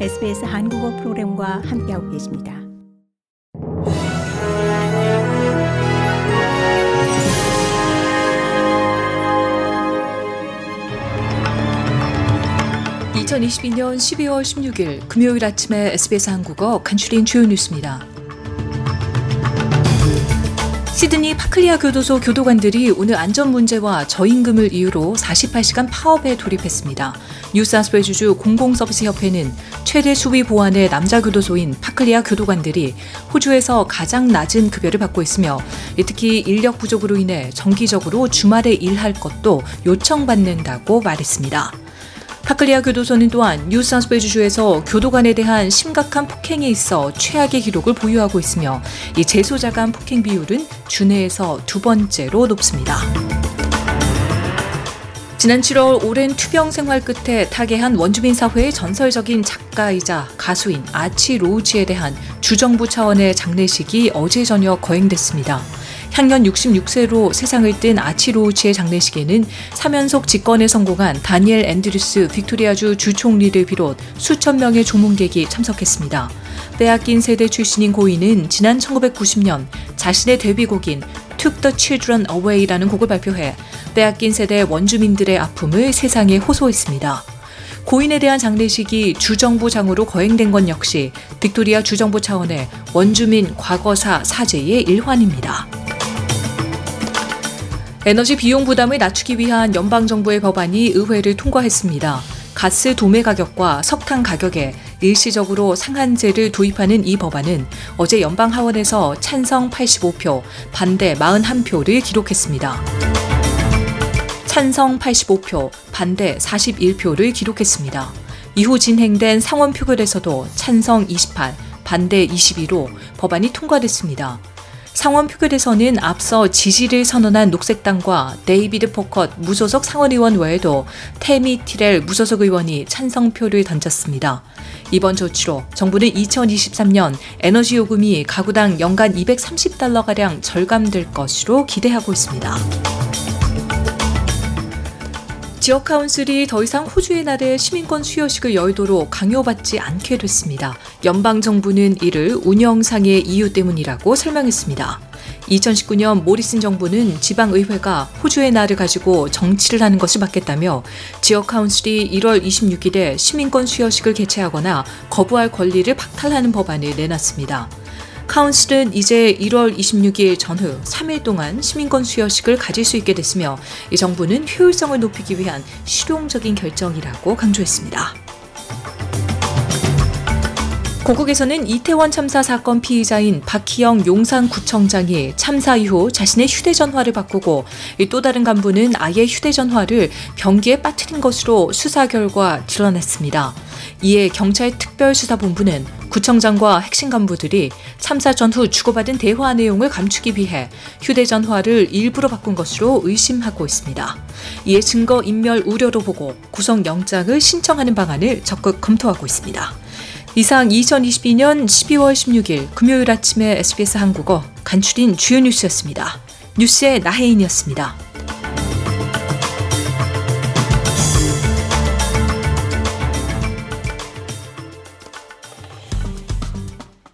SBS 한국어 프로그램과 함께하고 계십니다. (2022년 12월 16일) 금요일 아침에 SBS 한국어 간추린 주요 뉴스입니다. 시드니 파클리아 교도소 교도관들이 오늘 안전 문제와 저임금을 이유로 48시간 파업에 돌입했습니다. 뉴사우스웨일스주 공공서비스 협회는 최대 수위 보안의 남자 교도소인 파클리아 교도관들이 호주에서 가장 낮은 급여를 받고 있으며 특히 인력 부족으로 인해 정기적으로 주말에 일할 것도 요청받는다고 말했습니다. 파클리아 교도소는 또한 뉴사우스웨일스주에서 교도관에 대한 심각한 폭행에 있어 최악의 기록을 보유하고 있으며 이 재소자 간 폭행 비율은 주내에서 두 번째로 높습니다. 지난 7월 오랜 투병 생활 끝에 타계한 원주민 사회의 전설적인 작가이자 가수인 아치 로우치에 대한 주정부 차원의 장례식이 어제 저녁 거행됐습니다. 향년 66세로 세상을 뜬 아치 로우치의 장례식에는 3연속 집권에 성공한 다니엘 앤드류스 빅토리아주 주총리를 비롯 수천 명의 조문객이 참석했습니다. 빼앗긴 세대 출신인 고인은 지난 1990년 자신의 데뷔곡인 Took the Children Away라는 곡을 발표해 빼앗긴 세대 원주민들의 아픔을 세상에 호소했습니다. 고인에 대한 장례식이 주정부장으로 거행된 건 역시 빅토리아 주정부 차원의 원주민 과거사 사제의 일환입니다. 에너지 비용 부담을 낮추기 위한 연방정부의 법안이 의회를 통과했습니다. 가스 도매 가격과 석탄 가격에 일시적으로 상한제를 도입하는 이 법안은 어제 연방 하원에서 찬성 85표, 반대 41표를 기록했습니다. 찬성 85표, 반대 41표를 기록했습니다. 이후 진행된 상원 표결에서도 찬성 28, 반대 22로 법안이 통과됐습니다. 상원 표결에서는 앞서 지지를 선언한 녹색당과 데이비드 포콕 무소속 상원의원 외에도 테미 티렐 무소속 의원이 찬성표를 던졌습니다. 이번 조치로 정부는 2023년 에너지 요금이 가구당 연간 230달러가량 절감될 것으로 기대하고 있습니다. 지역 카운슬이 더 이상 호주의 날에 시민권 수여식을 열도록 강요받지 않게 됐습니다. 연방 정부는 이를 운영상의 이유 때문이라고 설명했습니다. 2019년 모리슨 정부는 지방의회가 호주의 날을 가지고 정치를 하는 것을 막겠다며 지역 카운슬이 1월 26일에 시민권 수여식을 개최하거나 거부할 권리를 박탈하는 법안을 내놨습니다. 카운슬은 이제 1월 26일 전후 3일 동안 시민권 수여식을 가질 수 있게 됐으며 이 정부는 효율성을 높이기 위한 실용적인 결정이라고 강조했습니다. 고국에서는 이태원 참사 사건 피의자인 박희영 용산구청장이 참사 이후 자신의 휴대전화를 바꾸고 또 다른 간부는 아예 휴대전화를 변기에 빠뜨린 것으로 수사 결과 드러났습니다. 이에 경찰 특별수사본부는 구청장과 핵심 간부들이 참사 전후 주고받은 대화 내용을 감추기 위해 휴대전화를 일부러 바꾼 것으로 의심하고 있습니다. 이에 증거 인멸 우려로 보고 구속영장을 신청하는 방안을 적극 검토하고 있습니다. 이상 2022년 12월 16일 금요일 아침에 SBS 한국어 간추린 주요 뉴스였습니다. 뉴스의 나혜인이었습니다.